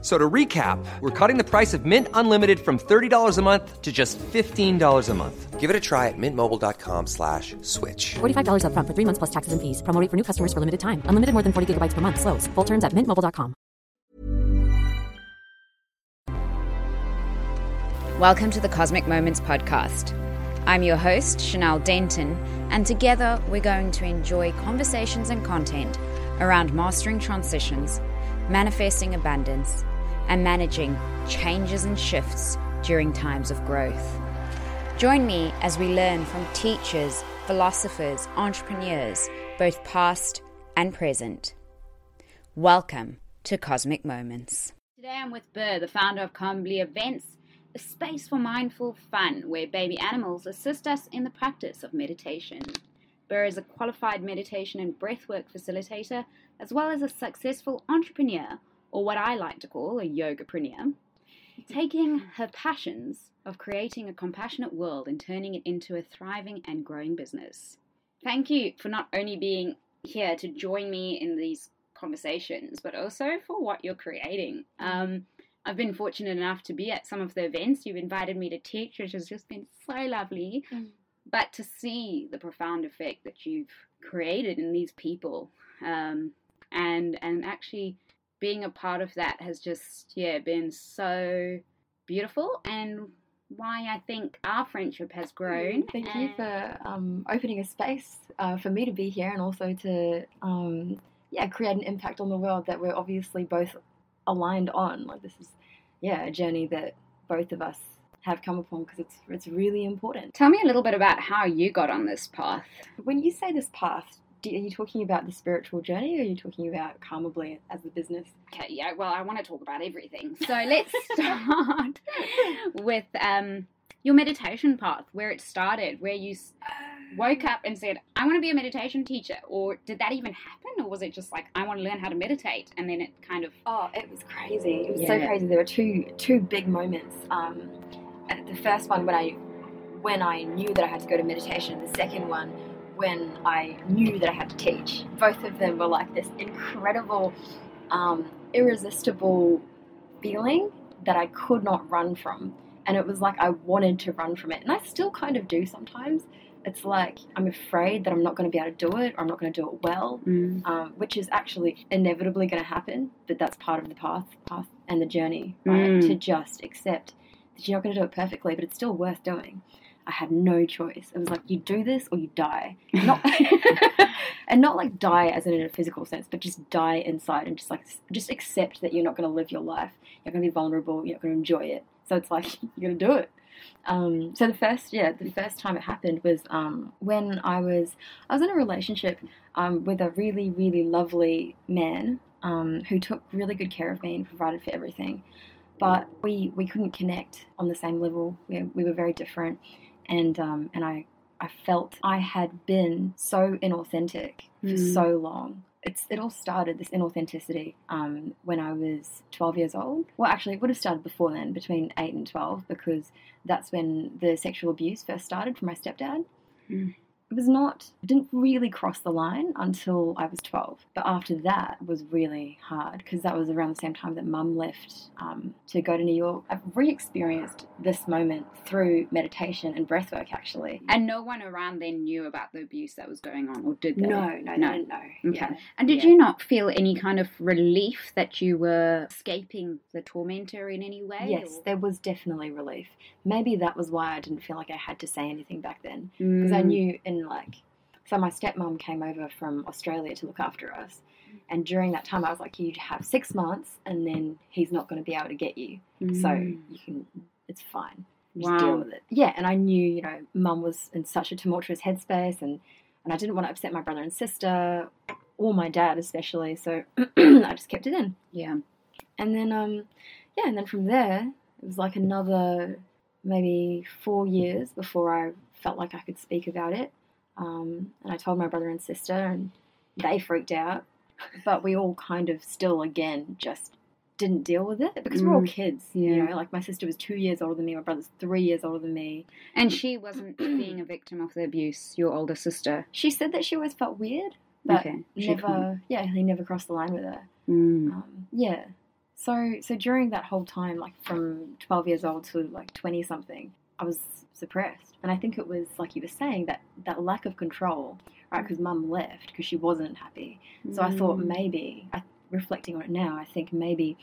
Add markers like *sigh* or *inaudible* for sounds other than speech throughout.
F- So to recap, we're cutting the price of Mint Unlimited from $30 a month to just $15 a month. Give it a try at mintmobile.com slash switch. $45 upfront for three months plus taxes and fees. Promo rate for new customers for limited time. Unlimited more than 40 gigabytes per month. Slows. Full terms at mintmobile.com. Welcome to the Cosmic Moments podcast. I'm your host, Chanel Denton, and together we're going to enjoy conversations and content around mastering transitions, manifesting abundance, and managing changes and shifts during times of growth. Join me as we learn from teachers, philosophers, entrepreneurs, both past and present. Welcome to Cosmic Moments. Today I'm with Burr, the founder of Calmly Events, a space for mindful fun where baby animals assist us in the practice of meditation. Burr is a qualified meditation and breathwork facilitator, as well as a successful entrepreneur, or what I like to call a yogapreneur, taking her passions of creating a compassionate world and turning it into a thriving and growing business. Thank you for not only being here to join me in these conversations, but also for what you're creating. Um, I've been fortunate enough to be at some of the events you've invited me to teach, which has just been so lovely. But to see the profound effect that you've created in these people, um, and and actually being a part of that has just yeah been so beautiful and why I think our friendship has grown. Thank you for um, opening a space uh, for me to be here and also to um, yeah create an impact on the world that we're obviously both aligned on. Like this is yeah a journey that both of us have come upon because it's it's really important. Tell me a little bit about how you got on this path. When you say this path, do, are you talking about the spiritual journey or are you talking about Calmably as the business? Okay, yeah, well, I want to talk about everything. So let's *laughs* start with um, your meditation path, where it started, where you woke up and said, I want to be a meditation teacher. Or did that even happen? Or was it just like, I want to learn how to meditate? And then it kind of. Oh, it was crazy. It was so crazy. There were two two big moments. Um, the first one when I when I knew that I had to go to meditation. The second one when I knew that I had to teach. Both of them were like this incredible, um, irresistible feeling that I could not run from. And it was like I wanted to run from it, and I still kind of do sometimes. It's like I'm afraid that I'm not going to be able to do it, or I'm not going to do it well um, which is actually inevitably going to happen, but that's part of the path, path and the journey, right? Mm. To just accept that you're not going to do it perfectly, but it's still worth doing. I had no choice. It was like you do this or you die, *laughs* not *laughs* and not like die as in a physical sense, but just die inside and just like just accept that you're not going to live your life. You're going to be vulnerable. You're not going to enjoy it. So it's like *laughs* you're going to do it. Um, so the first, yeah, the first time it happened was um, when I was I was in a relationship um, with a really, really lovely man um, who took really good care of me and provided for everything. But we, we couldn't connect on the same level. We, we were very different, and um, and I I felt I had been so inauthentic for Mm. so long. It's it all started this inauthenticity um, when I was 12 years old. Well, actually, it would have started before then, between eight and 12, because that's when the sexual abuse first started from my stepdad. Mm. It was not, didn't really cross the line until I was 12. But after that was really hard because that was around the same time that mum left um, to go to New York. I've re experienced this moment through meditation and breathwork actually. And no one around then knew about the abuse that was going on, or did they? No, no, no, no. Okay. Yeah. And did Yeah. you not feel any kind of relief that you were escaping the tormentor in any way? Yes, or- there was definitely relief. Maybe that was why I didn't feel like I had to say anything back then. Because I Mm. knew in like, so my stepmom came over from Australia to look after us. And during that time, I was like, you have six months and then he's not going to be able to get you. So Mm. you can, it's fine. Just Wow. deal with it. Yeah, and I knew, you know, mum was in such a tumultuous headspace and, and I didn't want to upset my brother and sister or my dad especially. So *clears throat* I just kept it in. Yeah. And then, um, yeah, and then from there, it was like another maybe four years before I felt like I could speak about it. Um, and I told my brother and sister, and they freaked out. but we all kind of still again just didn't deal with it because we're all Mm. kids. Yeah. You know, like my sister was two years older than me, my brother's three years older than me. And she wasn't *clears throat* being a victim of the abuse, your older sister. She said that she always felt weird, but Okay, never. can't. Yeah, he never crossed the line with her. Mm. Um, yeah. So so during that whole time, like from twelve years old to like twenty something, I was suppressed, and I think it was like you were saying that that lack of control, right? Because mum left because she wasn't happy. So I thought Mm. maybe, I, reflecting on it now, I think maybe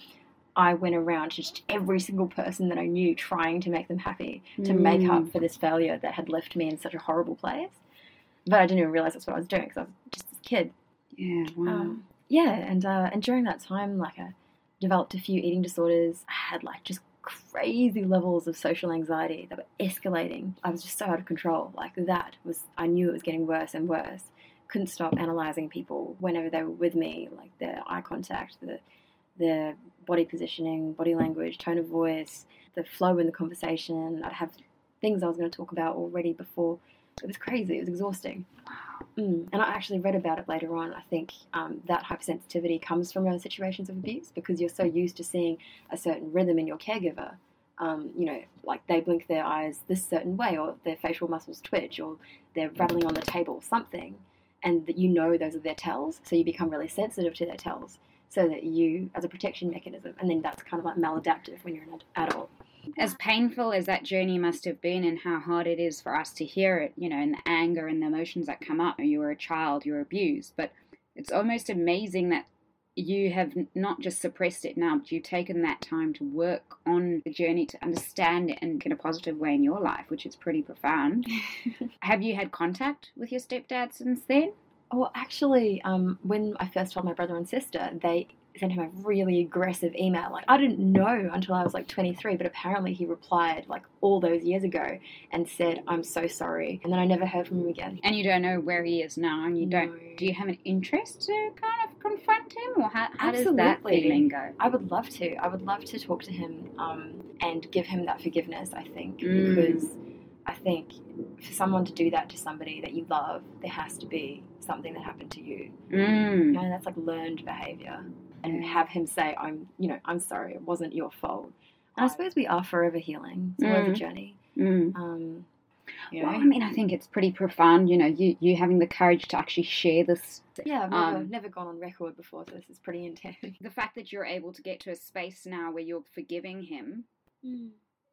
I went around to just every single person that I knew trying to make them happy to make Mm. up for this failure that had left me in such a horrible place. But I didn't even realize that's what I was doing because I was just this kid. Yeah, wow. Um, yeah, and uh, and during that time, like I developed a few eating disorders. I had like just crazy levels of social anxiety that were escalating. I was just so out of control. Like that was, I knew it was getting worse and worse. Couldn't stop analyzing people whenever they were with me, like their eye contact, the their body positioning, body language, tone of voice, the flow in the conversation. I'd have things I was going to talk about already before. It was crazy. It was exhausting. Mm. And I actually read about it later on. I think um, that hypersensitivity comes from those situations of abuse because you're so used to seeing a certain rhythm in your caregiver. Um, you know, like they blink their eyes this certain way, or their facial muscles twitch, or they're rattling on the table, something, and that you know those are their tells. So you become really sensitive to their tells, so that you, as a protection mechanism, and then that's kind of like maladaptive when you're an adult. As painful as that journey must have been and how hard it is for us to hear it, you know, and the anger and the emotions that come up, you were a child, you were abused, but it's almost amazing that you have not just suppressed it now, but you've taken that time to work on the journey to understand it and in a positive way in your life, which is pretty profound. *laughs* have you had contact with your stepdad since then? Well, actually, um, when I first told my brother and sister, they sent him a really aggressive email. Like, I didn't know until I was like 23, but apparently he replied like all those years ago and said, I'm so sorry. And then I never heard from him again. And you don't know where he is now, and you No. don't. Do you have an interest to kind of confront him, or how, how does that feeling go? I would love to. I would love to talk to him um, and give him that forgiveness, I think, Mm. because I think for someone to do that to somebody that you love, there has to be something that happened to you. Mm. You know, that's like learned behavior. And have him say, I'm, you know, I'm sorry, it wasn't your fault. And I suppose we are forever healing. It's always a Mm. journey. Mm. Um, you know? Well, I mean, I think it's pretty profound. You know, you you having the courage to actually share this. yeah, I've never, um, never gone on record before, so this is pretty intense. *laughs* The fact that you're able to get to a space now where you're forgiving him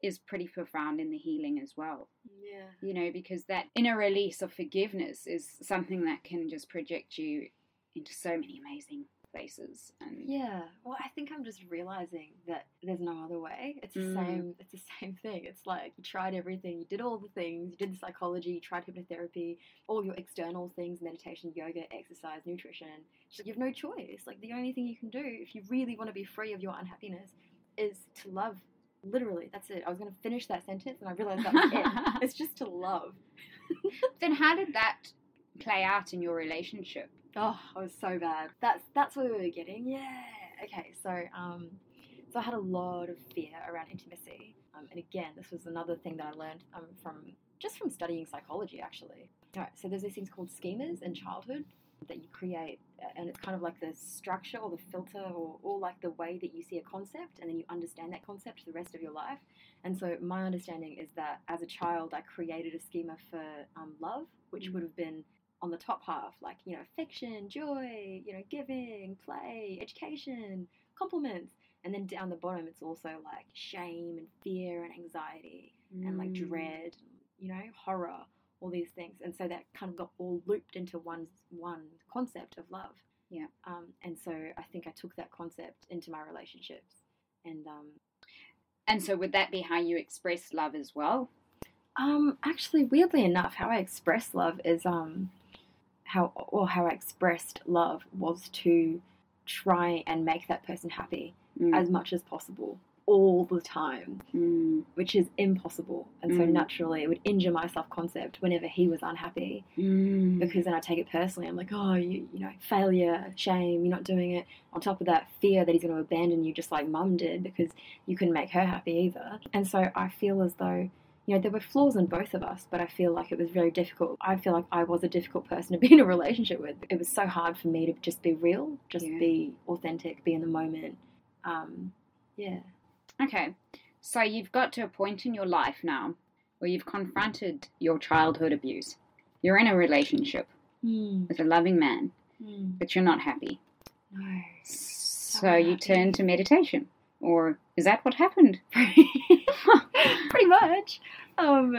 is pretty profound in the healing as well. Yeah. You know, because that inner release of forgiveness is something that can just project you into so many amazing places. And Yeah. Well, I think I'm just realizing that there's no other way. It's the Mm. same. It's the same thing. It's like you tried everything. You did all the things. You did the psychology. You tried hypnotherapy. All your external things: meditation, yoga, exercise, nutrition. You have no choice. Like the only thing you can do if you really want to be free of your unhappiness is to love. Literally, that's it. I was going to finish that sentence, and I realized that was it. *laughs* It's just to love. then how did that play out in your relationship? Oh, I was so bad. That's that's what we were getting. Yeah. Okay. So um, so I had a lot of fear around intimacy. Um, and again, this was another thing that I learned um, from just from studying psychology, actually. All right. So there's these things called schemas in childhood that you create, and it's kind of like the structure or the filter or, or like the way that you see a concept, and then you understand that concept for the rest of your life. And so my understanding is that as a child, I created a schema for um, love, which would have been on the top half, like, you know, affection, joy, you know, giving, play, education, compliments. And then down the bottom, it's also like shame and fear and anxiety and like Mm. dread, you know, horror, all these things. And so that kind of got all looped into one, one concept of love. Yeah. Um, and so I think I took that concept into my relationships. And um, And so would that be how you express love as well? Um, actually, weirdly enough, how I express love is um, how or how I expressed love was to try and make that person happy Mm. as much as possible all the time, Mm. which is impossible. And so Mm. naturally, it would injure my self concept whenever he was unhappy Mm. because then I take it personally. I'm like, oh, you, you know, failure, shame, you're not doing it. On top of that, fear that he's going to abandon you just like mum did because you couldn't make her happy either. And so I feel as though you know, there were flaws in both of us, but I feel like it was very difficult. I feel like I was a difficult person to be in a relationship with. It was so hard for me to just be real, just Yeah. be authentic, be in the moment. Um, yeah. Okay, so you've got to a point in your life now where you've confronted your childhood abuse. You're in a relationship Mm. with a loving man, Mm. but you're not happy. No. So you turn to meditation. Or is that what happened? *laughs* Pretty much. *laughs* Um,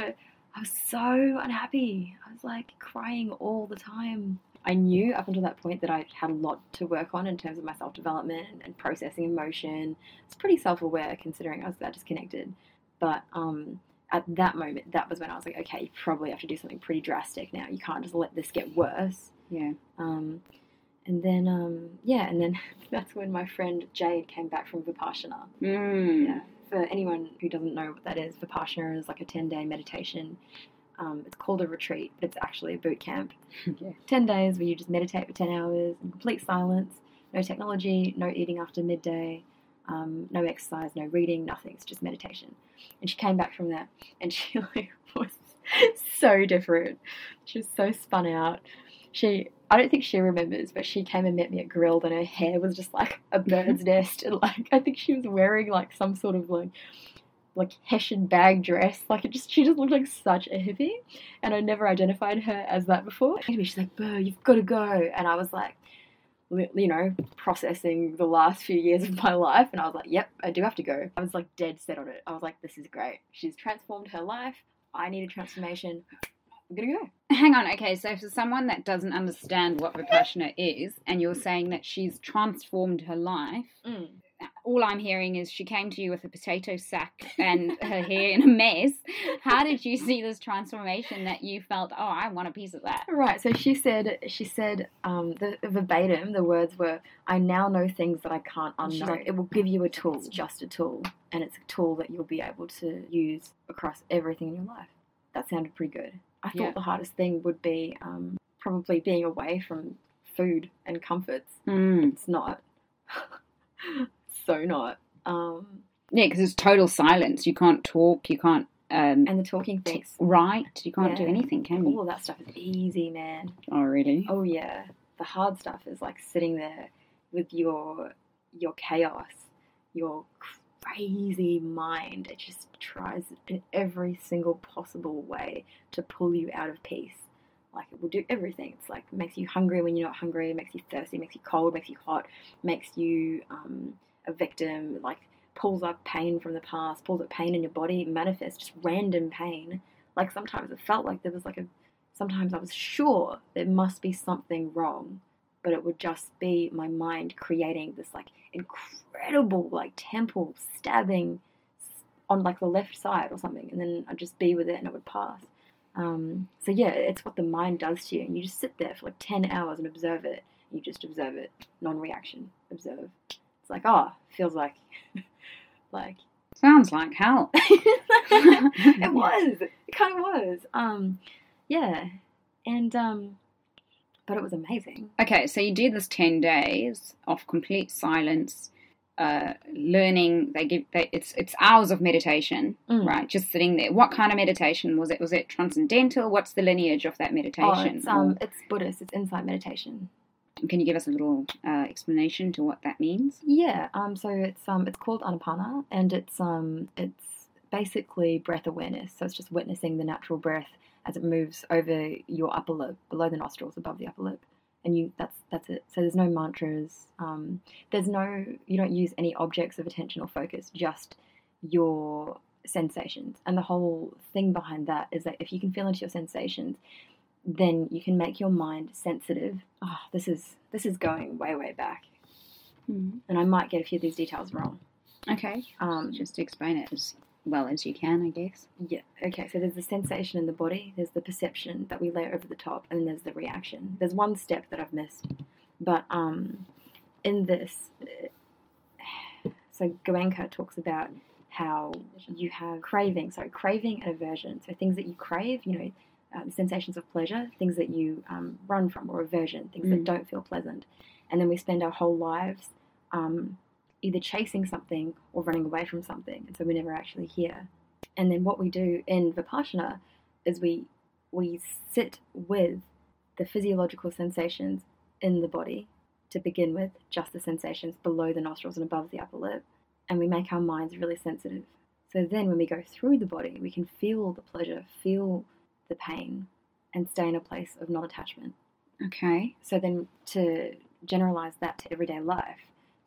I was so unhappy. I was like crying all the time. I knew up until that point that I had a lot to work on in terms of my self development and processing emotion. It's pretty self aware considering I was that disconnected. But um, at that moment, that was when I was like, okay, you probably have to do something pretty drastic now. You can't just let this get worse. Yeah. Um, and then, um, yeah, and then *laughs* that's when my friend Jade came back from Vipassana. Mm. Yeah. For anyone who doesn't know what that is, Vipassana is like a 10 day meditation. Um, it's called a retreat, but it's actually a boot camp. *laughs* Yeah. 10 days where you just meditate for 10 hours in complete silence, no technology, no eating after midday, um, no exercise, no reading, nothing. It's just meditation. And she came back from that and *laughs* she like, was so different. She was so spun out. She, I don't think she remembers, but she came and met me at Grill'd and her hair was just like a bird's *laughs* nest. And like, I think she was wearing like some sort of like, like Hessian bag dress. Like it just, she just looked like such a hippie. And I never identified her as that before. She's like, Boo, you've got to go. And I was like, you know, processing the last few years of my life. And I was like, yep, I do have to go. I was like dead set on it. I was like, this is great. She's transformed her life. I need a transformation. I'm to go. *laughs* Hang on, okay, so for someone that doesn't understand what Vipassana is, and you're saying that she's transformed her life, Mm. all I'm hearing is she came to you with a potato sack and her hair in a mess. How did you see this transformation that you felt, oh, I want a piece of that? Right. So she said, she said, um, the verbatim, the words were, I now know things that I can't unknow. like, it will give you a tool. It's just a tool. And it's a tool that you'll be able to use across everything in your life. That sounded pretty good. I thought Yeah. the hardest thing would be um, probably being away from food and comforts. Mm. It's not. *laughs* so not. Um, Yeah, because it's total silence. You can't talk, you can't um, and the talking things. write, you can't do anything, can All you? of that stuff is easy, man. Oh, really? Oh yeah, the hard stuff is like sitting there with your your chaos, your crazy mind. It just tries in every single possible way to pull you out of peace. Like it will do everything. It's like makes you hungry when you're not hungry, makes you thirsty, makes you cold, makes you hot, makes you um, a victim. Like pulls up pain from the past, pulls up pain in your body, manifests just random pain. Like sometimes it felt like there was like a sometimes I was sure there must be something wrong, but it would just be my mind creating this like incredible like temple stabbing on like the left side or something, and then I'd just be with it and it would pass. Um, so yeah, it's what the mind does to you, and you just sit there for like ten hours and observe it. You just observe it, non-reaction, observe. It's like oh, feels like *laughs* like Sounds like hell. *laughs* it *laughs* was. It kind of was. Um, yeah, and um, but it was amazing. Okay, so you did this 10 days of complete silence, uh, learning. They give they, it's it's hours of meditation, Mm. right? Just sitting there. What kind of meditation was it? Was it transcendental? What's the lineage of that Oh, meditation? it's um, it's Buddhist. It's insight meditation. Can you give us a little uh, explanation to what that means? Yeah. Um. So it's um. It's called Anapana, and it's um. It's basically breath awareness. So it's just witnessing the natural breath as it moves over your upper lip, below the nostrils, above the upper lip, and you. That's that's it. So there's no mantras. Um. There's no. You don't use any objects of attention or focus. Just your sensations. And the whole thing behind that is that if you can feel into your sensations, then you can make your mind sensitive. Oh, this is this is going way way back, and I might get a few of these details wrong. Okay, Um, just to explain it as well as you can, I guess. yeah. Okay. So there's the sensation in the body. There's the perception that we lay over the top, and then there's the reaction. There's one step that I've missed, but um, in this, so Goenka talks about how you have craving. So craving and aversion. So things that you crave, you know, um, sensations of pleasure, things that you um, run from, or aversion, things that Mm. don't feel pleasant. And then we spend our whole lives um, either chasing something or running away from something, and so we're never actually here. And then what we do in Vipassana is we we sit with the physiological sensations in the body to begin with, just the sensations below the nostrils and above the upper lip, and we make our minds really sensitive. So then when we go through the body, we can feel the pleasure, feel the pain, and stay in a place of non attachment. Okay. So then to generalize that to everyday life.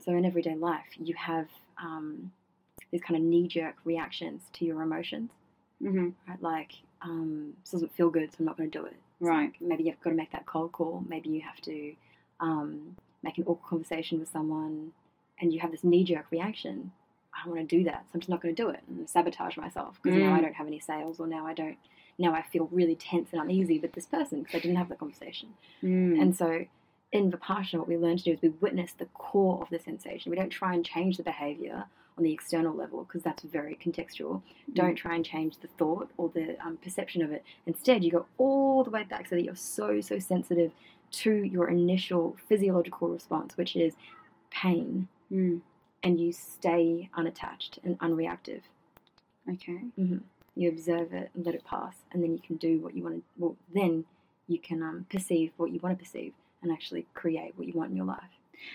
So in everyday life, you have um, these kind of knee jerk reactions to your emotions, hmm right? Like, um, this doesn't feel good, so I'm not going to do it. So Right. maybe you've got to make that cold call. Maybe you have to um, make an awkward conversation with someone, and you have this knee jerk reaction. I don't want to do that, so I'm just not going to do it and sabotage myself because now I Mm. don't have any sales, or now I don't. Now I feel really tense and uneasy with this person because I didn't have the conversation. Mm. And so in Vipassana, what we learn to do is we witness the core of the sensation. We don't try and change the behavior on the external level because that's very contextual. Don't try and change the thought or the um, perception of it. Instead, you go all the way back so that you're so, so sensitive to your initial physiological response, which is pain, Mm. and you stay unattached and unreactive. Okay. hmm You observe it and let it pass, and then you can do what you want to. Well, then you can um, perceive what you want to perceive and actually create what you want in your life.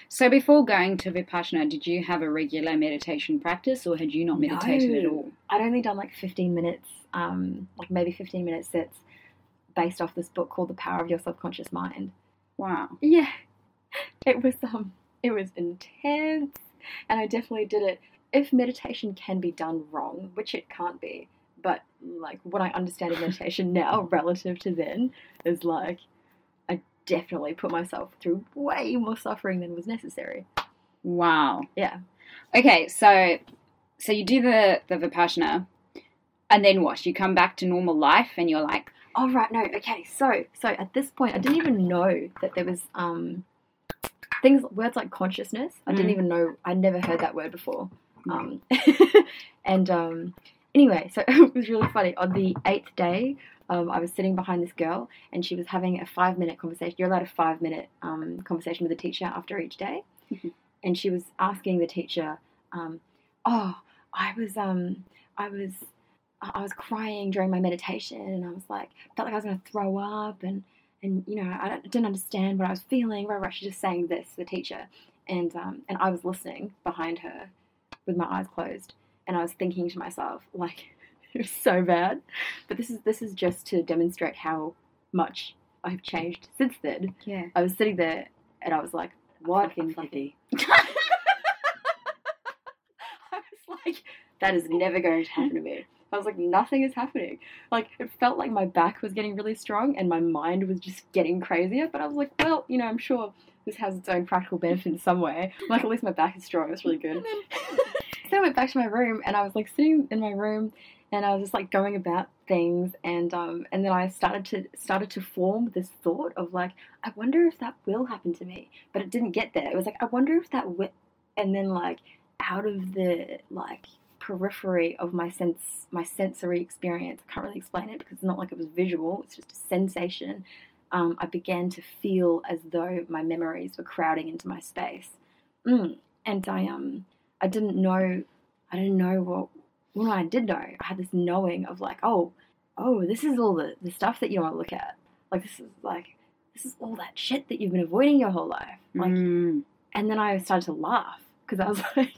So before going to Vipassana, did you have a regular meditation practice or had you not meditated at all? I'd only done like 15 minutes, um, like maybe 15 minute sets based off this book called The Power of Your Subconscious Mind. Wow. Yeah, *laughs* it was um, it was intense, and I definitely did it. If meditation can be done wrong, which it can't be, but like what I understand of *laughs* meditation now relative to then is like definitely put myself through way more suffering than was necessary. Wow. Yeah. Okay, so so you do the the Vipassana and then what? You come back to normal life and you're like, Oh right, no, okay. So so at this point I didn't even know that there was um things words like consciousness. I didn't Mm. even know I'd never heard that word before. Um *laughs* and um anyway, so *laughs* it was really funny. On the eighth day, um, I was sitting behind this girl and she was having a five minute conversation. You're allowed a five minute um, conversation with the teacher after each day. Mhm. And she was asking the teacher, um, oh, I was um I was I was crying during my meditation, and I was like, felt like I was going to throw up, and and you know, I didn't understand what I was feeling. Right, right. She's just saying this, the teacher, and um, and I was listening behind her with my eyes closed, and I was thinking to myself, like, it was *laughs* so bad, but this is this is just to demonstrate how much I've changed since then. yeah. I was sitting there, and I was like, what Fucking fucking. *laughs* I was like, that is never going to happen to me. I was like, nothing is happening. Like, it felt like my back was getting really strong and my mind was just getting crazier. But I was like, well, you know, I'm sure this has its own practical benefit in some way. Like, at least my back is strong. That's really good. *laughs* so I went back to my room and I was like sitting in my room and I was just like going about things and um and then I started to started to form this thought of like I wonder if that will happen to me but it didn't get there it was like I wonder if that will and then like out of the like periphery of my sense my sensory experience I can't really explain it because it's not like it was visual it's just a sensation um, I began to feel as though my memories were crowding into my space mm. and I um I didn't know I didn't know what when I did know I had this knowing of like oh oh this is all the, the stuff that you want to look at like this is like this is all that shit that you've been avoiding your whole life like Mm. and then I started to laugh because I was *laughs* like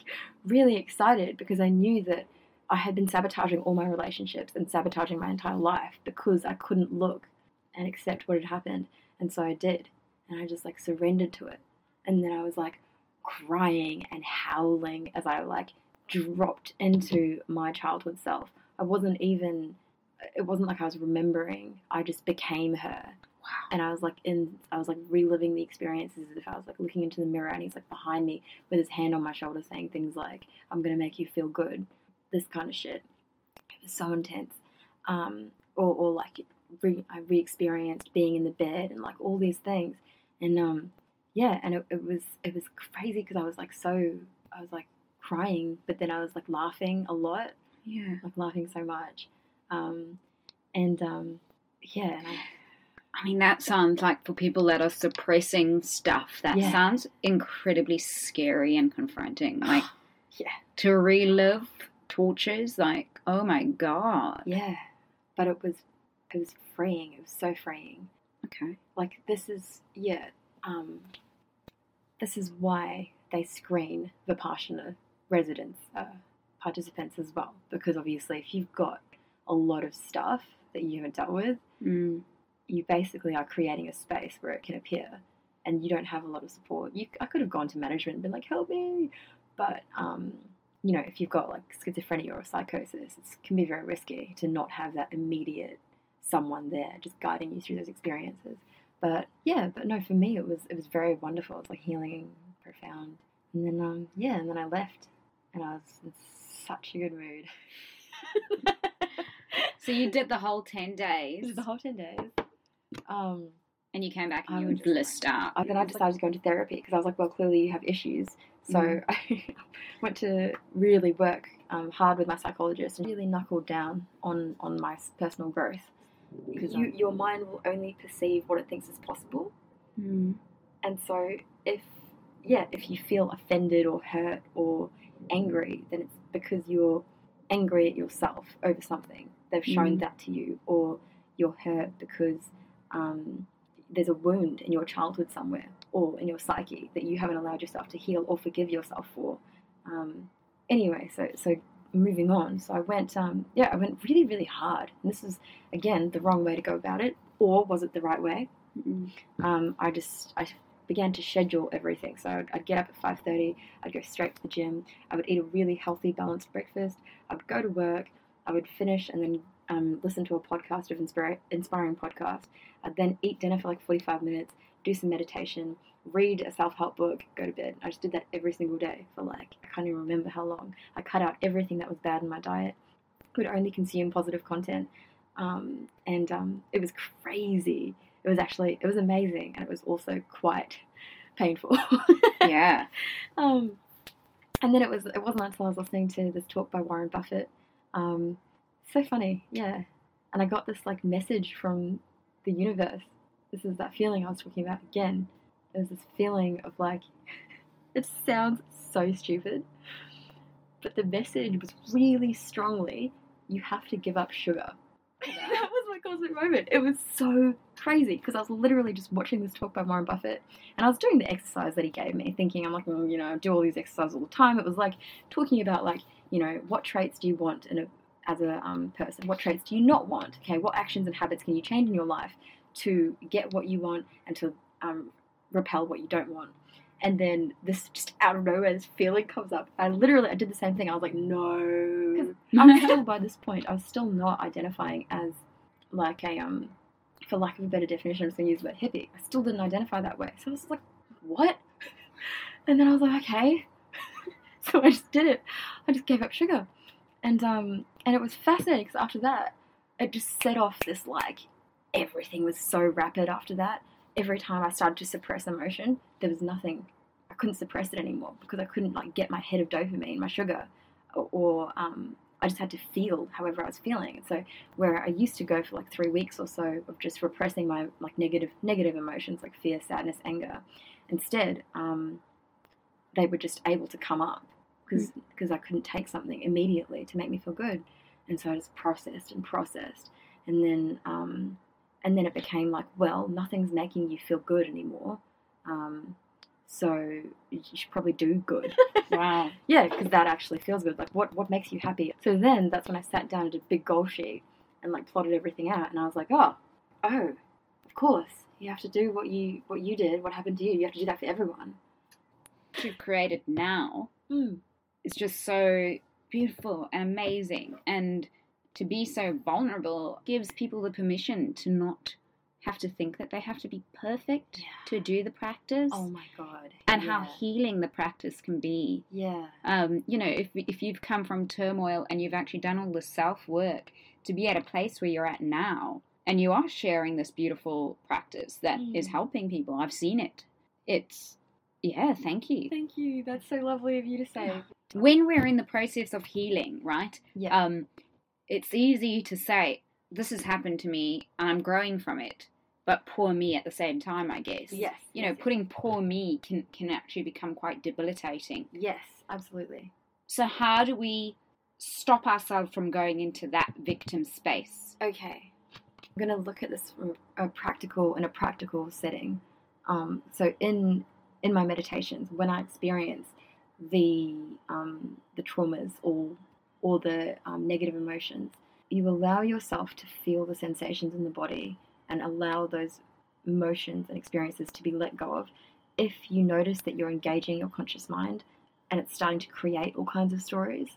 really excited because I knew that I had been sabotaging all my relationships and sabotaging my entire life because I couldn't look and accept what had happened. And so I did. And I just like surrendered to it. And then I was like crying and howling as I like dropped into my childhood self. I wasn't even, it wasn't like I was remembering, I just became her. And I was like in I was like reliving the experiences as if I was like looking into the mirror and he's like behind me with his hand on my shoulder saying things like I'm gonna make you feel good. This kind of shit. It was so intense. Um or, or like re- I re-experienced being in the bed and like all these things. And um yeah and it, it was it was crazy because I was like so I was like crying but then I was like laughing a lot Yeah. like laughing so much um and um yeah and I I mean, that sounds like for people that are suppressing stuff, that Yeah. sounds incredibly scary and confronting. *sighs* Like, Yeah. to relive tortures, like, Oh my god. Yeah, but it was it was freeing. It was so freeing. Okay. Like this is yeah. Um, this is why they screen Vipassana residents, uh, participants as well, because obviously if you've got a lot of stuff that you haven't dealt with, Mm. you basically are creating a space where it can appear, and you don't have a lot of support. You, I could have gone to management and been like, "Help me," but um, you know, if you've got like schizophrenia or psychosis, it can be very risky to not have that immediate someone there just guiding you through those experiences. But yeah, but no, for me it was it was very wonderful. It was like healing, profound, and then um, yeah, and then I left, and I was in such a good mood. So you did the whole 10 days the whole ten days. Um, and you came back and I you were blissed out. Then I decided to go into therapy because I was like, well, clearly you have issues. So Mhm. *laughs* I went to really work um, hard with my psychologist and really knuckled down on, on my personal growth. Because you, your mind will only perceive what it thinks is possible. Mm. And so if, yeah, if you feel offended or hurt or angry, then it's because you're angry at yourself over something. They've shown Mhm. that to you. Or you're hurt because um, there's a wound in your childhood somewhere or in your psyche that you haven't allowed yourself to heal or forgive yourself for. Um, anyway, so so moving on. So I went, um, yeah, I went really really hard. And this is again the wrong way to go about it, or was it the right way? Mm. Um, I just I began to schedule everything. So I'd, I'd get up at five thirty. I'd go straight to the gym. I would eat a really healthy, balanced breakfast. I would go to work. I would finish and then um, listen to a podcast of inspira- inspiring podcast. I'd then eat dinner for like 45 minutes, do some meditation, read a self help book, go to bed. I just did that every single day for like, I can't even remember how long. I cut out everything that was bad in my diet, could only consume positive content. Um, and um, it was crazy. It was actually, it was amazing. And it was also quite painful. *laughs* Yeah. Um, and then it was it wasn't until I was listening to this talk by Warren Buffett. Um, so funny, yeah. And I got this like message from the universe. This is that feeling I was talking about again. It was this feeling of like *laughs* it sounds so stupid, but the message was really strongly you have to give up sugar. *laughs* that was my cosmic moment. It was so crazy because I was literally just watching this talk by Warren Buffett and I was doing the exercise that he gave me, thinking I'm like, mm, you know, I do all these exercises all the time. It was like talking about like, you know, what traits do you want in a as a um, person? What traits do you not want? Okay, what actions and habits can you change in your life to get what you want and to um, repel what you don't want? And then this just out of nowhere, this feeling comes up. I literally, I did the same thing. I was like, no. *laughs* I'm still by this point, I was still not identifying as like a um, for lack of a better definition, I'm just gonna use the word hippie. I still didn't identify that way. So I was like, what? *laughs* And then I was like, okay. *laughs* so I just did it. I just gave up sugar, and um, and it was fascinating because after that, it just set off this like everything was so rapid after that. Every time I started to suppress emotion, there was nothing. I couldn't suppress it anymore because I couldn't like get my head of dopamine, my sugar, or, or um, I just had to feel however I was feeling. And so where I used to go for like three weeks or so of just repressing my like negative negative emotions like fear, sadness, anger, instead um, they were just able to come up because because I couldn't take something immediately to make me feel good, and so I just processed and processed, and then um, and then it became like well nothing's making you feel good anymore. Um, so you should probably do good. *laughs* Wow. Yeah, because that actually feels good. Like, what what makes you happy? So then that's when I sat down and did a big goal sheet and like plotted everything out, and I was like, oh, oh, of course, you have to do what you what you did. What happened to you? You have to do that for everyone. What you've created now Mm. is just so beautiful and amazing. And to be so vulnerable gives people the permission to not have to think that they have to be perfect Yeah. to do the practice. Oh my god. and how healing the practice can be. Yeah. Um, you know, if if you've come from turmoil and you've actually done all the self work to be at a place where you're at now, and you are sharing this beautiful practice that is Mm. helping people, I've seen it. It's yeah, thank you. Thank you. That's so lovely of you to say. When we're in the process of healing, right? Yeah. Um, it's easy to say this has happened to me and I'm growing from it, but poor me at the same time, I guess. yes. You know, yes, putting poor me can can actually become quite debilitating. Yes, absolutely. So, how do we stop ourselves from going into that victim space? Okay, I'm going to look at this from a practical in a practical setting. Um, so in in my meditations, when I experience the um, the traumas or or the um, negative emotions, you allow yourself to feel the sensations in the body and allow those emotions and experiences to be let go of. If you notice that you're engaging your conscious mind and it's starting to create all kinds of stories,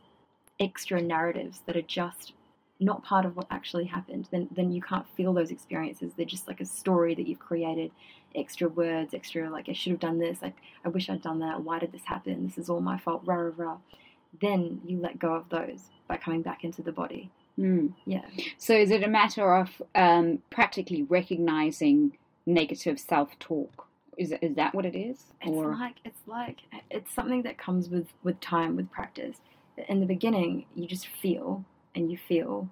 extra narratives that are just not part of what actually happened, then then you can't feel those experiences. They're just like a story that you've created, extra words, extra like I should have done this, like I wish I'd done that, why did this happen? This is all my fault, rah rah rah. Then you let go of those by coming back into the body. Mm. Yeah. So is it a matter of um, practically recognizing negative self-talk? Is is that what it is? It's like it's like it's something that comes with with time with practice. In the beginning, you just feel and you feel,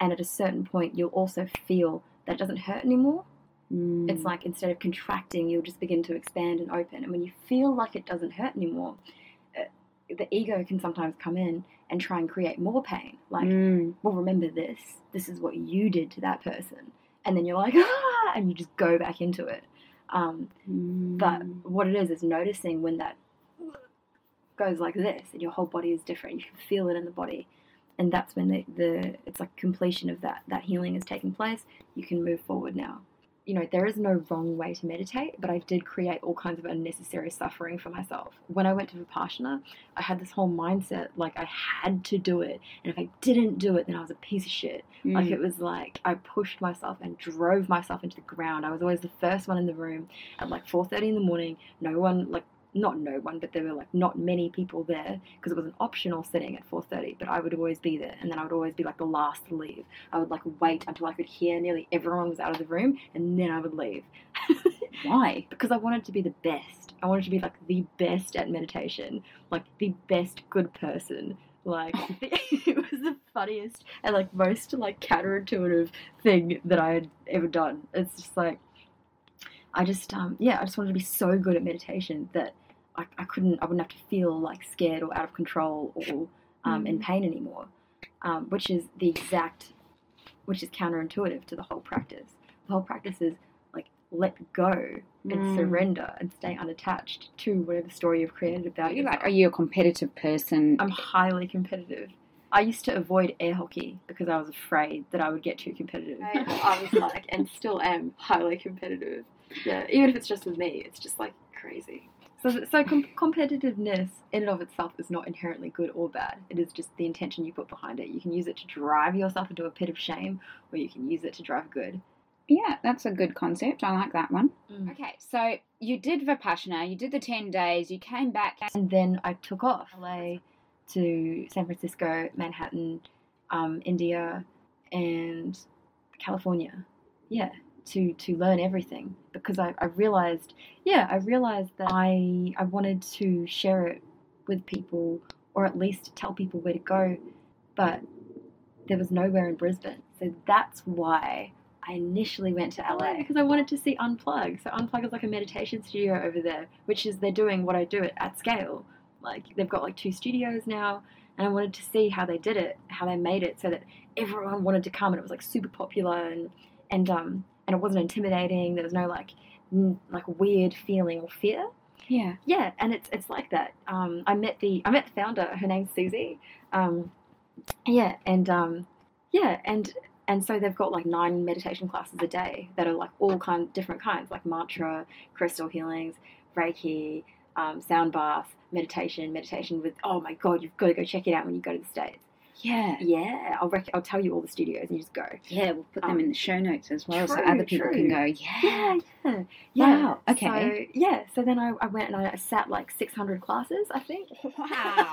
and at a certain point, you'll also feel that it doesn't hurt anymore. Mm. It's like instead of contracting, you'll just begin to expand and open. And when you feel like it doesn't hurt anymore, the ego can sometimes come in and try and create more pain. Like, Mm. well, remember this. This is what you did to that person. And then you're like, *laughs* ah, and you just go back into it. Um, but Mm. what it is is noticing when that goes like this, and your whole body is different. You can feel it in the body, and that's when the, the it's like completion of that that healing is taking place. You can move forward now. You know, there is no wrong way to meditate, but I did create all kinds of unnecessary suffering for myself. When I went to Vipassana, I had this whole mindset like I had to do it, and if I didn't do it, then I was a piece of shit. Like Mm. it was like I pushed myself and drove myself into the ground. I was always the first one in the room at like 4:30 in the morning. No one like not no one, but there were like not many people there because it was an optional sitting at 4:30. But I would always be there, and then I would always be like the last to leave. I would like wait until I could hear nearly everyone was out of the room, and then I would leave. *laughs* Why? because I wanted to be the best. I wanted to be like the best at meditation, like the best good person. Like *laughs* *laughs* it was the funniest and like most like counterintuitive thing that I had ever done. It's just like I just um yeah, I just wanted to be so good at meditation that I, I couldn't I wouldn't have to feel like scared or out of control or um, in pain anymore. Um, which is the exact which is counterintuitive to the whole practice. The whole practice is like let go and Mm. surrender and stay unattached to whatever story you've created about you like, are you a competitive person? I'm highly competitive. I used to avoid air hockey because I was afraid that I would get too competitive. I was like, and still am highly competitive. Yeah, even if it's just with me, it's just like crazy. So, so com- competitiveness in and of itself is not inherently good or bad. It is just the intention you put behind it. You can use it to drive yourself into a pit of shame, or you can use it to drive good. yeah, that's a good concept. I like that one. Mm. Okay, so you did Vipassana, you did the 10 days, you came back. And then I took off LA to San Francisco, Manhattan, um, India, and California. Yeah, to to learn everything because I, I realized, yeah, I realized that I I wanted to share it with people or at least tell people where to go, but there was nowhere in Brisbane. So that's why I initially went to LA because I wanted to see Unplug. So Unplug is like a meditation studio over there, which is they're doing what I do at, at scale. Like they've got like two studios now, and I wanted to see how they did it, how they made it, so that everyone wanted to come, and it was like super popular, and and um and it wasn't intimidating. There was no like n- like weird feeling or fear. Yeah. Yeah, and it's it's like that. Um, I met the I met the founder. Her name's Susie. Um, yeah, and um, yeah, and and so they've got like nine meditation classes a day that are like all kind different kinds, like mantra, crystal healings, Reiki, um, sound bath, meditation, meditation with. Oh my god, you've got to go check it out when you go to the states. Yeah. Yeah, I'll rec- I'll tell you all the studios and you just go. Yeah, we'll put them Um, in the show notes as well so other people true. can go, yeah. Yeah, yeah, yeah. Wow, okay. So, yeah, so then I, I went and I sat like 600 classes, I think. Wow.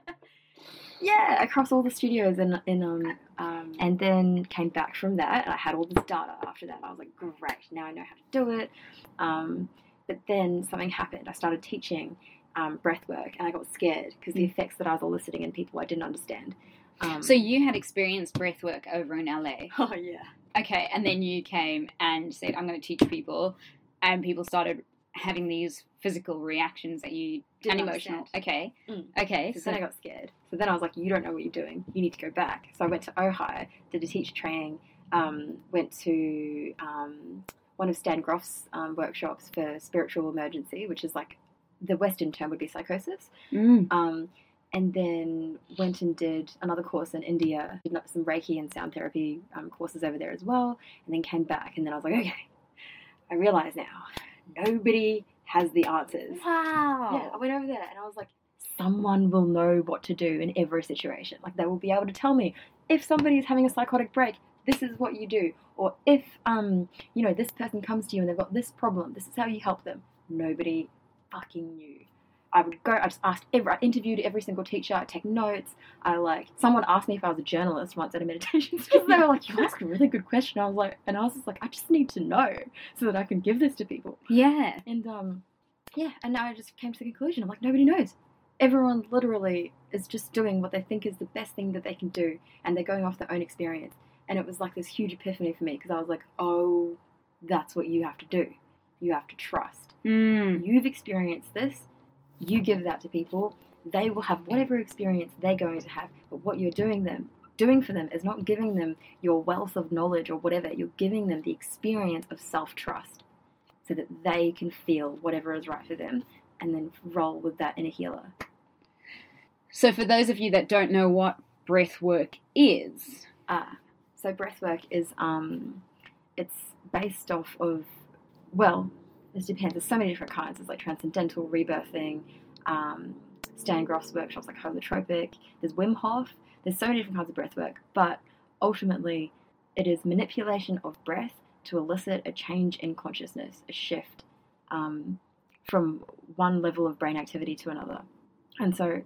*laughs* yeah, across all the studios in in um um and then came back from that and I had all this data after that. I was like, great, now I know how to do it. Um, but then something happened. I started teaching um, breath work and I got scared because the effects that I was eliciting in people I didn't understand. Um, So you had experienced breath work over in LA. *laughs* oh yeah, Okay, and then you came and said, I'm going to teach people, and people started having these physical reactions that you Didn't and emotional. understand. Okay, Mm. okay. so So then I got scared. So then I was like, you don't know what you're doing. You need to go back. So I went to Ohio, did a teacher training, um, went to um, one of Stan Grof's um, workshops for spiritual emergency, which is like the Western term would be psychosis. Mm. Um, and then went and did another course in India, did some Reiki and sound therapy um, courses over there as well, and then came back. And then I was like, okay, I realize now nobody has the answers. Wow. Yeah, I went over there and I was like, someone will know what to do in every situation. Like they will be able to tell me if somebody is having a psychotic break, this is what you do. Or if um, you know, this person comes to you and they've got this problem, this is how you help them. Nobody fucking knew. I would go. I just asked. Every, I interviewed every single teacher. I take notes. I like. Someone asked me if I was a journalist once at a meditation *laughs* because they were like, "You asked a really good question." I was like, and I was just like, I just need to know so that I can give this to people. Yeah. And um, yeah. And now I just came to the conclusion. I'm like, nobody knows. Everyone literally is just doing what they think is the best thing that they can do, and they're going off their own experience. And it was like this huge epiphany for me because I was like, oh, that's what you have to do. You have to trust. Mm. You've experienced this. You give that to people. They will have whatever experience they're going to have. But what you're doing them, doing for them, is not giving them your wealth of knowledge or whatever. You're giving them the experience of self trust, so that they can feel whatever is right for them, and then roll with that inner healer. So, for those of you that don't know what breath work is, Ah, so breathwork is um, it's based off of well, this depends. There's so many different kinds. There's like transcendental rebirthing, um, Stan Grof's workshops like holotropic. There's Wim Hof. There's so many different kinds of breath work, but ultimately, it is manipulation of breath to elicit a change in consciousness, a shift um, from one level of brain activity to another. And so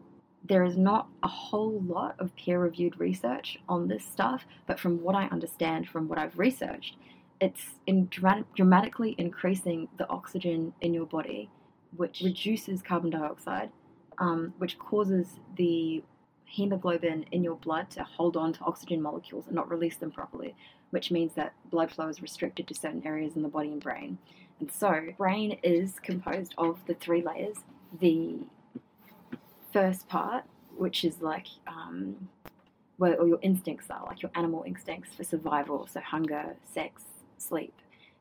there is not a whole lot of peer reviewed research on this stuff, but from what I understand, from what I've researched, it's in dram- dramatically increasing the oxygen in your body, which reduces carbon dioxide, um, which causes the hemoglobin in your blood to hold on to oxygen molecules and not release them properly, which means that blood flow is restricted to certain areas in the body and brain. And so, brain is composed of the three layers the first part, which is like um, where all your instincts are, like your animal instincts for survival, so hunger, sex, sleep.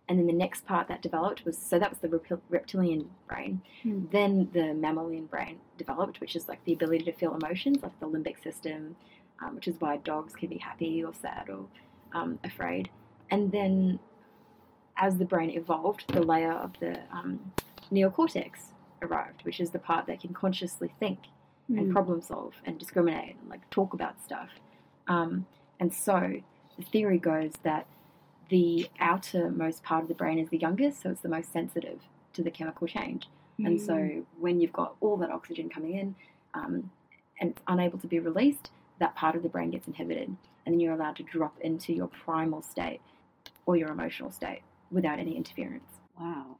And then the next part that developed was so that was the reptil- reptilian brain. Hmm. Then the mammalian brain developed, which is like the ability to feel emotions, like the limbic system, um, which is why dogs can be happy or sad or um, afraid. And then as the brain evolved, the layer of the um, neocortex arrived, which is the part that can consciously think and Mm. problem solve and discriminate and like talk about stuff. Um, and so the theory goes that the outermost part of the brain is the youngest, so it's the most sensitive to the chemical change. And so when you've got all that oxygen coming in um, and it's unable to be released, that part of the brain gets inhibited, and then you're allowed to drop into your primal state or your emotional state without any interference. Wow.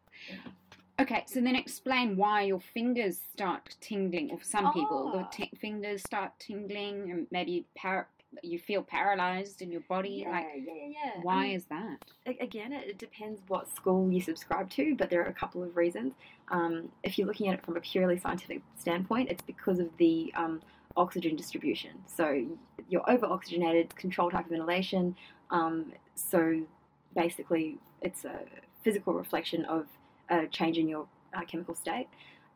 Okay, so then explain why your fingers start tingling, or some people, the Ah. t- fingers start tingling, and maybe par- you feel paralyzed in your body. like, yeah, yeah, yeah. why is that? Again, it it depends what school you subscribe to, but there are a couple of reasons. Um, if you're looking at it from a purely scientific standpoint, it's because of the um, oxygen distribution. So you're over oxygenated, controlled hyperventilation. Um, so basically, it's a physical reflection of a change in your uh, chemical state.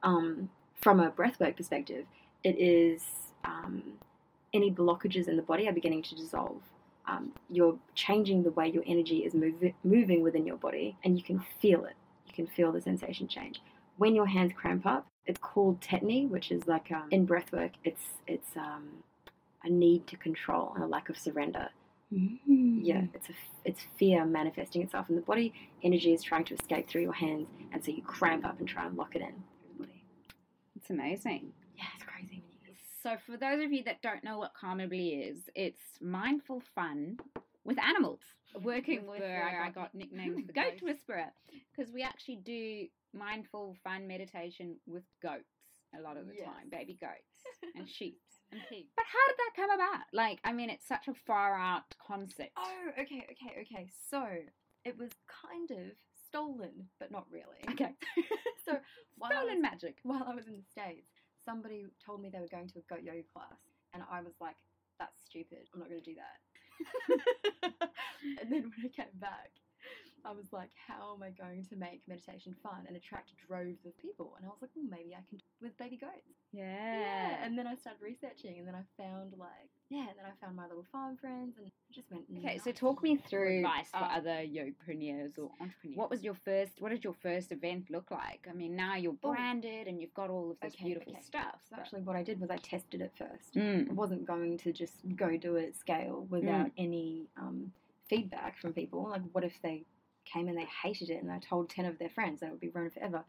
Um, from a breathwork perspective, it is um, any blockages in the body are beginning to dissolve um, you're changing the way your energy is mov- moving within your body, and you can feel it. You can feel the sensation change. When your hands cramp up, it's called tetany, which is like um, in breathwork, it's it's um, a need to control and a lack of surrender. Yeah, it's a it's fear manifesting itself in the body. Energy is trying to escape through your hands, and so you cramp up and try and lock it in through the body. It's amazing. Yeah, it's crazy. when you- So, for those of you that don't know what Calmably is, it's mindful fun with animals. *laughs* Working with where I got *laughs* nicknamed the Goat Whisperer because we actually do mindful fun meditation with goats a lot of the Yes. time, baby goats and *laughs* sheep and pigs. But how did that come about? Like, I mean, it's such a far out concept. Oh, okay, okay, okay. So it was kind of stolen, but not really. Okay. so while Stolen was- magic. while I was in the States, somebody told me they were going to a goat yoga class. and I was like, "That's stupid. I'm not going to do that." *laughs* and then when I came back, I was like, "How am I going to make meditation fun and attract droves of people?" And I was like, "Well, maybe I can do it with baby goats." Yeah. Yeah. And then I started researching, and then I found like, yeah, and then I found my little farm friends, and it just went. Okay, so talk me through advice for uh, other yogapreneurs or entrepreneurs. What was your first? What did your first event look like? I mean, now you're Oh. branded and you've got all of this Okay, beautiful okay. stuff. So but- actually, what I did was I tested it first. Mm. I wasn't going to just go do it at scale without any um, feedback from people. Like, what if they came and they hated it and I told 10 of their friends, then it would be ruined forever.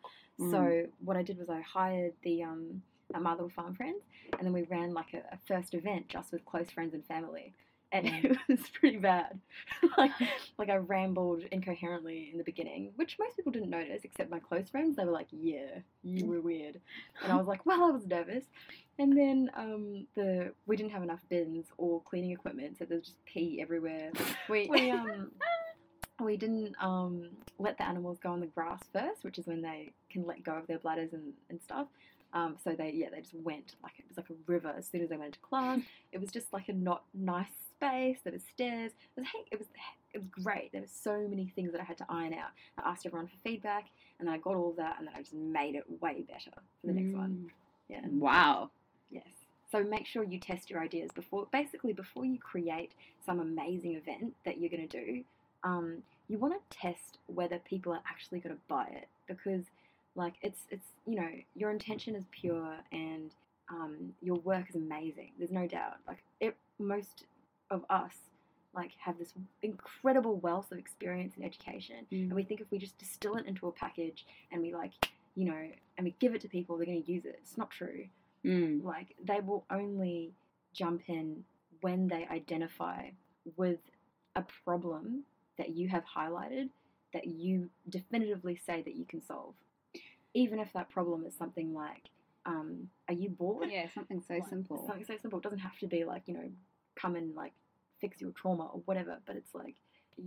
So, what I did was I hired the um, uh, My Little Farm Friends and then we ran like a, a first event just with close friends and family. And *laughs* it was pretty bad. *laughs* like, like I rambled incoherently in the beginning, which most people didn't notice except my close friends. They were like, "Yeah, you were weird," and I was like, "Well, I was nervous." And then um, the we didn't have enough bins or cleaning equipment, so there's just pee everywhere. We *laughs* we um we didn't um let the animals go on the grass first, which is when they can let go of their bladders and, and stuff. Um, so they yeah they just went like it was like a river as soon as they went into class. *laughs* It was just like a not nice space. There was stairs. It was hey, it was it was great. There were so many things that I had to iron out. I asked everyone for feedback, and then I got all of that, and then I just made it way better for the next one. Yeah. Wow. Yes. So make sure you test your ideas before, basically, before you create some amazing event that you're going to do. Um, you want to test whether people are actually going to buy it because, like, it's it's you know your intention is pure and um, your work is amazing. There's no doubt. Like, it, most of us like have this incredible wealth of experience and education, and we think if we just distill it into a package and we like you know and we give it to people, they're going to use it. It's not true Mm. like they will only jump in when they identify with a problem that you have highlighted that you definitively say that you can solve. Even if that problem is something like um, are you bored? Yeah, something so Like, simple. something so simple. It doesn't have to be like you know come and like fix your trauma or whatever but it's like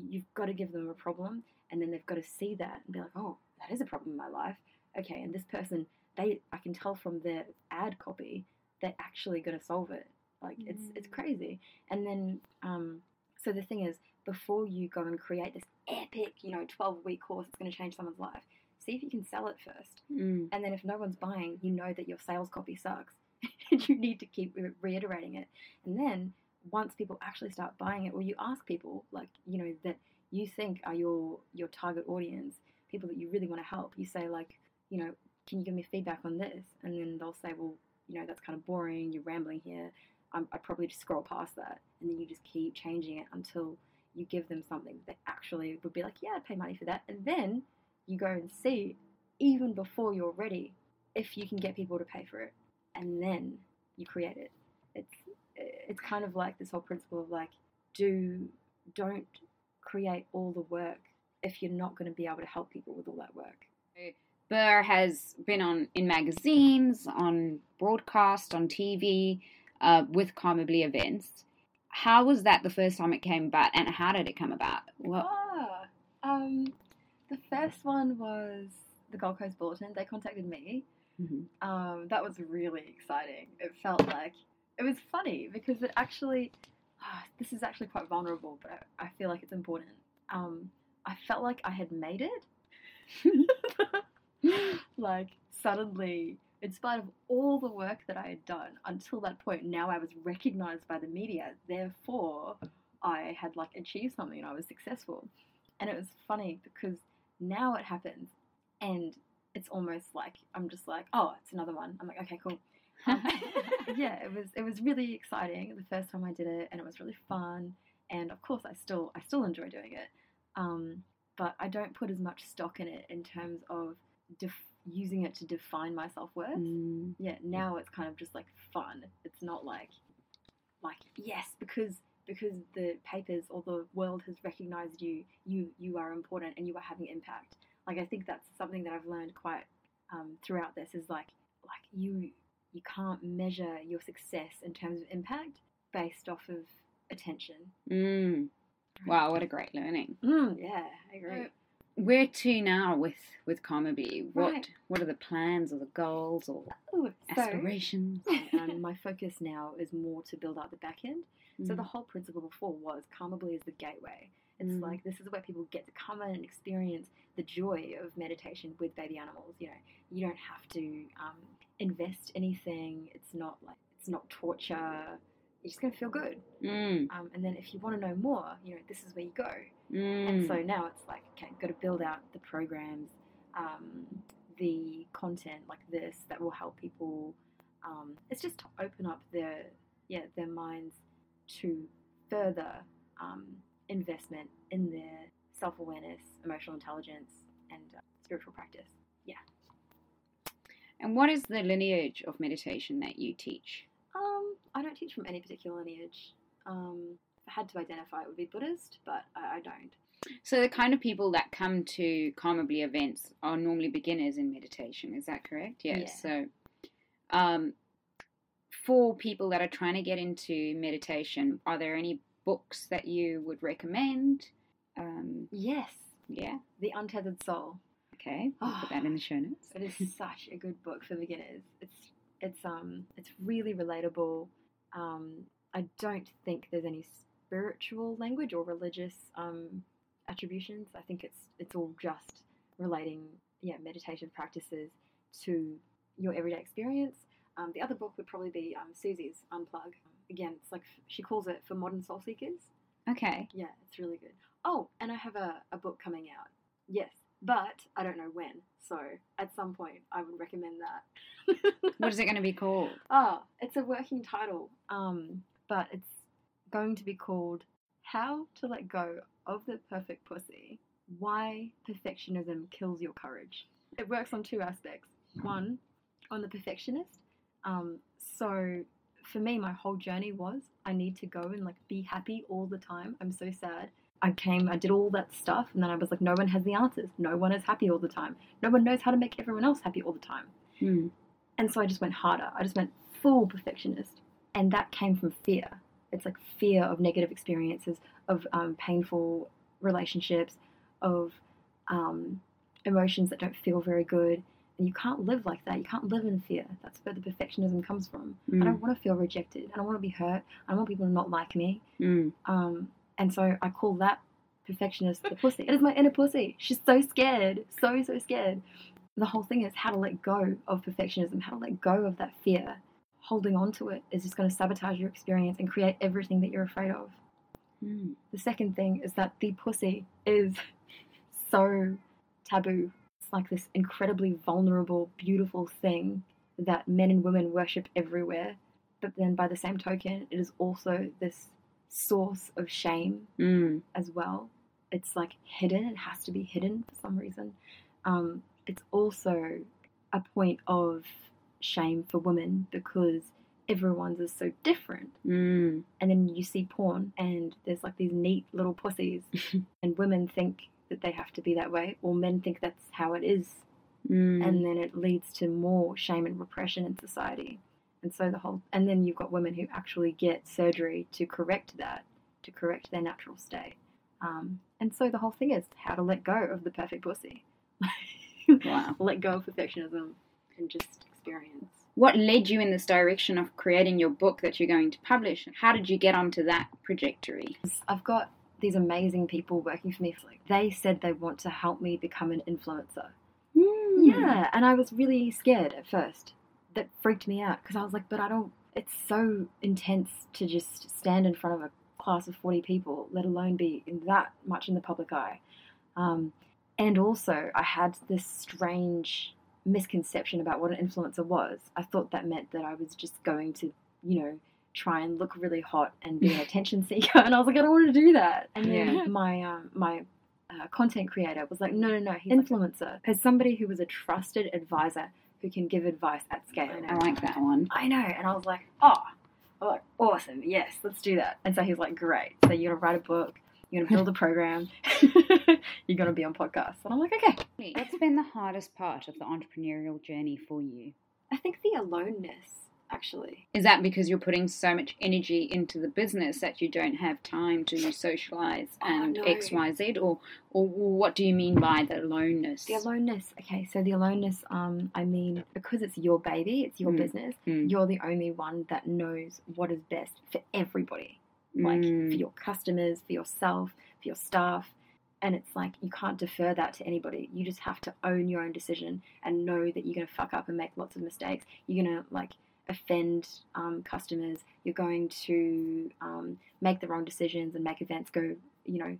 you've got to give them a problem and then they've got to see that and be like oh that is a problem in my life. Okay and this person they i can tell from their ad copy they're actually going to solve it. Like it's it's crazy. And then um so the thing is before you go and create this epic you know 12 week course that's going to change someone's life see if you can sell it first Mm. and then if no one's buying, you know that your sales copy sucks. and *laughs* you need to keep re- reiterating it. And then once people actually start buying it, or you ask people like you know that you think are your your target audience, people that you really want to help, you say like you know, can you give me feedback on this? And then they'll say, well, you know, that's kind of boring. You're rambling here. I'm, I'd probably just scroll past that, and then you just keep changing it until you give them something that actually would be like, yeah, I'd pay money for that. And then you go and see even before you're ready if you can get people to pay for it and then you create it it's it's kind of like this whole principle of like do don't create all the work if you're not going to be able to help people with all that work Burr has been on in magazines, on broadcast, on TV, uh, with Calmably events. How was that the first time it came about, and how did it come about? What? ah um the first one was the gold coast bulletin they contacted me Mhm. um, that was really exciting. It felt like it was funny because it actually, ah, this is actually quite vulnerable, but I, I feel like it's important. Um, I felt like I had made it. *laughs* *laughs* like suddenly, in spite of all the work that I had done until that point, now I was recognized by the media. Therefore, I had like achieved something and I was successful. And it was funny because now it happens and it's almost like I'm just like, oh, it's another one. I'm like, okay, cool. *laughs* Um, yeah, it was it was really exciting the first time I did it, and it was really fun. And of course, I still I still enjoy doing it, um, but I don't put as much stock in it in terms of using it to define my self worth. Mm. Yeah, now it's kind of just like fun. It's not like like yes because because the papers or the world has recognized you, you you are important and you are having impact. Like I think that's something that I've learned quite um, throughout this is like like you you can't measure your success in terms of impact based off of attention. Mm. Wow, what a great learning. Mm, yeah, I agree. Where to now with with Karma Bee? What Right. what are the plans or the goals or Ooh, so, aspirations? *laughs* um, my focus now is more to build out the back end. So the Mm. whole principle before was Calmably is the gateway. It's Mm. like this is where people get to come in and experience the joy of meditation with baby animals. You know, you don't have to um, invest anything. It's not like it's not torture. You're just gonna feel good. Mm, Um, and then if you want to know more, you know, this is where you go. Mm. And so now it's like, okay, got to build out the programs, um, the content like this that will help people. Um, it's just to open up their yeah their minds to further um, investment in their self awareness, emotional intelligence, and uh, spiritual practice. Yeah. And what is the lineage of meditation that you teach? Um, I don't teach from any particular lineage. Um, I had to identify, it would be Buddhist, but I, I don't. So the kind of people that come to Karma Bee events are normally beginners in meditation. Is that correct? Yes. Yeah. So, um, for people that are trying to get into meditation, are there any books that you would recommend? Um, Yes, yeah. The Untethered Soul. Okay. We'll put that in the show notes. It is *laughs* such a good book for beginners. It's it's um it's really relatable. Um, I don't think there's any spiritual language or religious um, attributions. I think it's it's all just relating yeah meditation practices to your everyday experience. Um, the other book would probably be um, Susie's Unplug. Again, it's like she calls it for modern soul seekers. Okay. Yeah, it's really good. Oh, and I have a, a book coming out. Yes, but I don't know when. So at some point, I would recommend that. *laughs* What is it going to be called? Oh, it's a working title, um, but it's going to be called "How to Let Go of the Perfect Pussy: Why Perfectionism Kills Your Courage." It works on two aspects. One, on the perfectionist. Um, so for me, my whole journey was I need to go and like be happy all the time. I'm so sad. I came, I did all that stuff, and then I was like, no one has the answers. No one is happy all the time. No one knows how to make everyone else happy all the time. Hmm. And so I just went harder. I just went full perfectionist. And that came from fear. It's like fear of negative experiences, of um, painful relationships, of um, emotions that don't feel very good. And you can't live like that. You can't live in fear. That's where the perfectionism comes from. I Mm. don't want to feel rejected. I don't want to be hurt. I don't want people to not like me. Mm. Um, and so I call that perfectionist the pussy. It is my inner pussy. She's so scared, so so scared. The whole thing is how to let go of perfectionism, how to let go of that fear. Holding on to it is just going to sabotage your experience and create everything that you're afraid of. Mm. The second thing is that the pussy is *laughs* so taboo. It's like this incredibly vulnerable, beautiful thing that men and women worship everywhere. But then by the same token, it is also this source of shame Mm. as well. It's like hidden, it has to be hidden for some reason. Um, it's also a point of shame for women because everyone's is so different. Mm. And then you see porn and there's like these neat little pussies, *laughs* and women think that they have to be that way, or men think that's how it is. Mm. And then it leads to more shame and repression in society. And so the whole, and then you've got women who actually get surgery to correct that, to correct their natural state. Um, and so the whole thing is how to let go of the perfect pussy. *laughs* Wow. let go of perfectionism and just experience. What led you in this direction of creating your book that you're going to publish? How did you get onto that trajectory? I've got these amazing people working for me. Like they said they want to help me become an influencer. Hmm. Yeah, and I was really scared at first. That freaked me out because I was like, but I don't. It's so intense to just stand in front of a class of 40 people, let alone be in that much in the public eye. Um, and also, I had this strange misconception about what an influencer was. I thought that meant that I was just going to, you know, try and look really hot and be an *laughs* attention seeker. And I was like, I don't want to do that. And then Yeah. *laughs* my um, my uh, content creator was like, no, no, no, he's influencer. As somebody who was a trusted advisor who can give advice at scale. I like that one. I know. And I was like, oh, I'm like, awesome. Yes, let's do that. And so he's like, great. So you're going to write a book. You're going to build a *laughs* program. *laughs* you're going to be on podcasts. And I'm like, okay. What's been the hardest part of the entrepreneurial journey for you? I think the aloneness. actually. Is that because you're putting so much energy into the business that you don't have time to socialize Oh, and no. X, Y, Z, or or what do you mean by the aloneness? The aloneness. Okay, so the aloneness. Um, I mean, because it's your baby, it's your Mm. business. Mm. You're the only one that knows what is best for everybody. Like Mm. for your customers, for yourself, for your staff. And it's like you can't defer that to anybody. You just have to own your own decision and know that you're gonna fuck up and make lots of mistakes. You're gonna like offend um, customers. You're going to um, make the wrong decisions and make events go, you know,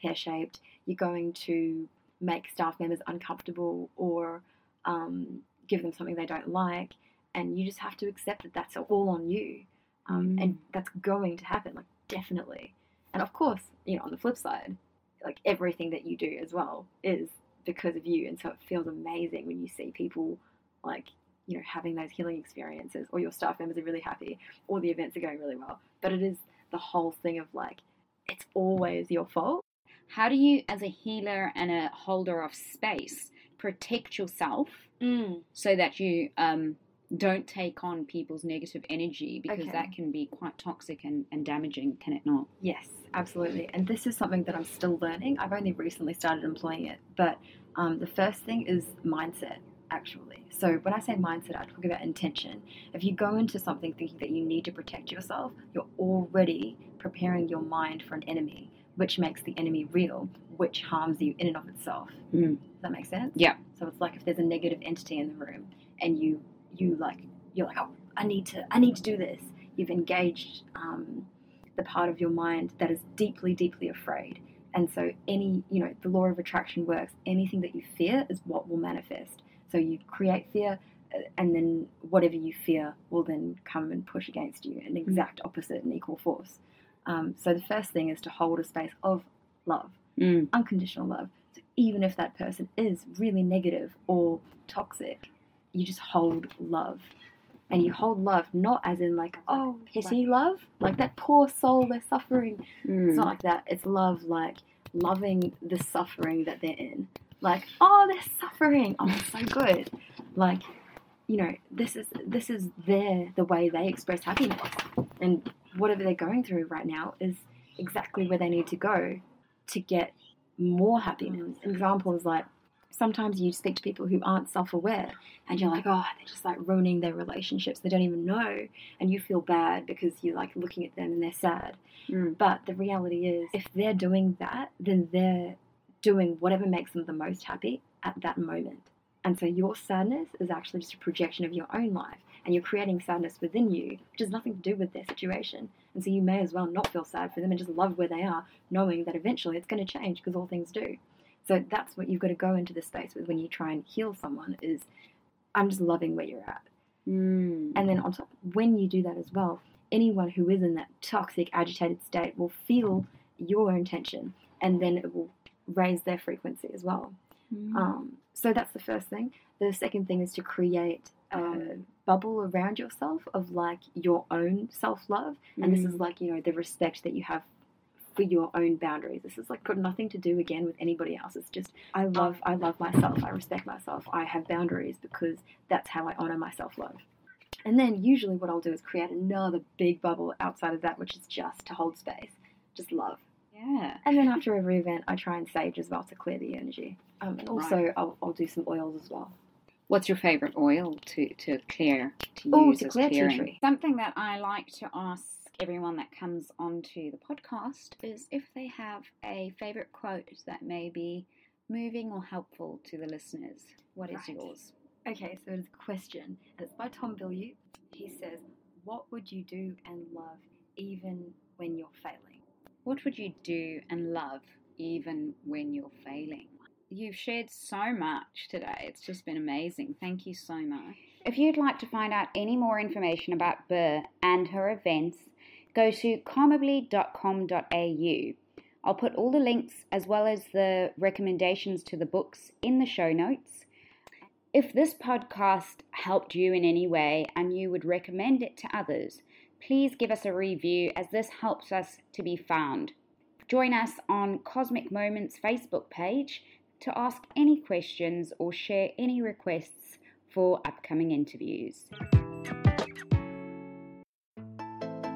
pear shaped. You're going to make staff members uncomfortable or um, give them something they don't like. And you just have to accept that that's all on you. Um, Mm. And that's going to happen, like, definitely. And of course, you know, on the flip side, like everything that you do as well is because of you. And so it feels amazing when you see people like, you know, having those healing experiences, or your staff members are really happy, or the events are going really well. But it is the whole thing of like, it's always your fault. How do you, as a healer and a holder of space, protect yourself Mm. so that you um, don't take on people's negative energy because Okay. that can be quite toxic and, and damaging, can it not? Yes, absolutely. And this is something that I'm still learning. I've only recently started employing it. But um, the first thing is mindset, actually. So when I say mindset, I talk about intention. If you go into something thinking that you need to protect yourself, you're already preparing your mind for an enemy, which makes the enemy real, which harms you in and of itself. Mm. Does that make sense? Yeah. So it's like if there's a negative entity in the room and you you like you're like, oh, I need to I need to do this. You've engaged um, the part of your mind that is deeply, deeply afraid. And so any you know, the law of attraction works. Anything that you fear is what will manifest. So you create fear uh, and then whatever you fear will then come and push against you an exact opposite and equal force. Um, so the first thing is to hold a space of love Mm. unconditional love. So even if that person is really negative or toxic, you just hold love. And you hold love not as in like, oh, pity love, like that poor soul, they're suffering. Mm. It's not like that. It's love like loving the suffering that they're in. Like, oh, they're suffering. Oh, it's so good. Like, you know, this is this is their the way they express happiness. And whatever they're going through right now is exactly where they need to go to get more happiness. Examples like sometimes you speak to people who aren't self aware and you're like, oh, they're just like ruining their relationships. They don't even know. And you feel bad because you're like looking at them and they're sad. Mm. But the reality is, if they're doing that, then they're doing whatever makes them the most happy at that moment. And so your sadness is actually just a projection of your own life. And you're creating sadness within you, which has nothing to do with their situation. And so you may as well not feel sad for them and just love where they are, knowing that eventually it's going to change because all things do. So that's what you've got to go into the space with when you try and heal someone is I'm just loving where you're at. Mm. And then on top, when you do that as well, anyone who is in that toxic, agitated state will feel your intention and then it will raise their frequency as well. Mm. Um, so that's the first thing. The second thing is to create a bubble around yourself of like your own self love. And this is like, you know, the respect that you have for your own boundaries. This is like got nothing to do again with anybody else. It's just I love I love myself. I respect myself. I have boundaries because that's how I honor my self love. And then usually what I'll do is create another big bubble outside of that, which is just to hold space, just love. yeah. And then after every event, I try and sage as well to clear the energy. Um, and also, I'll, I'll do some oils as well. What's your favorite oil to, to clear, to Oh, use to as clear tea clearing? tree. Something that I like to ask everyone that comes onto the podcast is if they have a favorite quote that may be moving or helpful to the listeners. What is Right. yours? Okay, so it's a question, and it's by Tom Bilyeu. He says, "What would you do and love even when you're failing?" What would you do and love even when you're failing? You've shared so much today. It's just been amazing. Thank you so much. If you'd like to find out any more information about Burr and her events, go to calmably.com.au. I'll put all the links as well as the recommendations to the books in the show notes. If this podcast helped you in any way and you would recommend it to others, please give us a review as this helps us to be found. Join us on Cosmic Moments Facebook page to ask any questions or share any requests for upcoming interviews.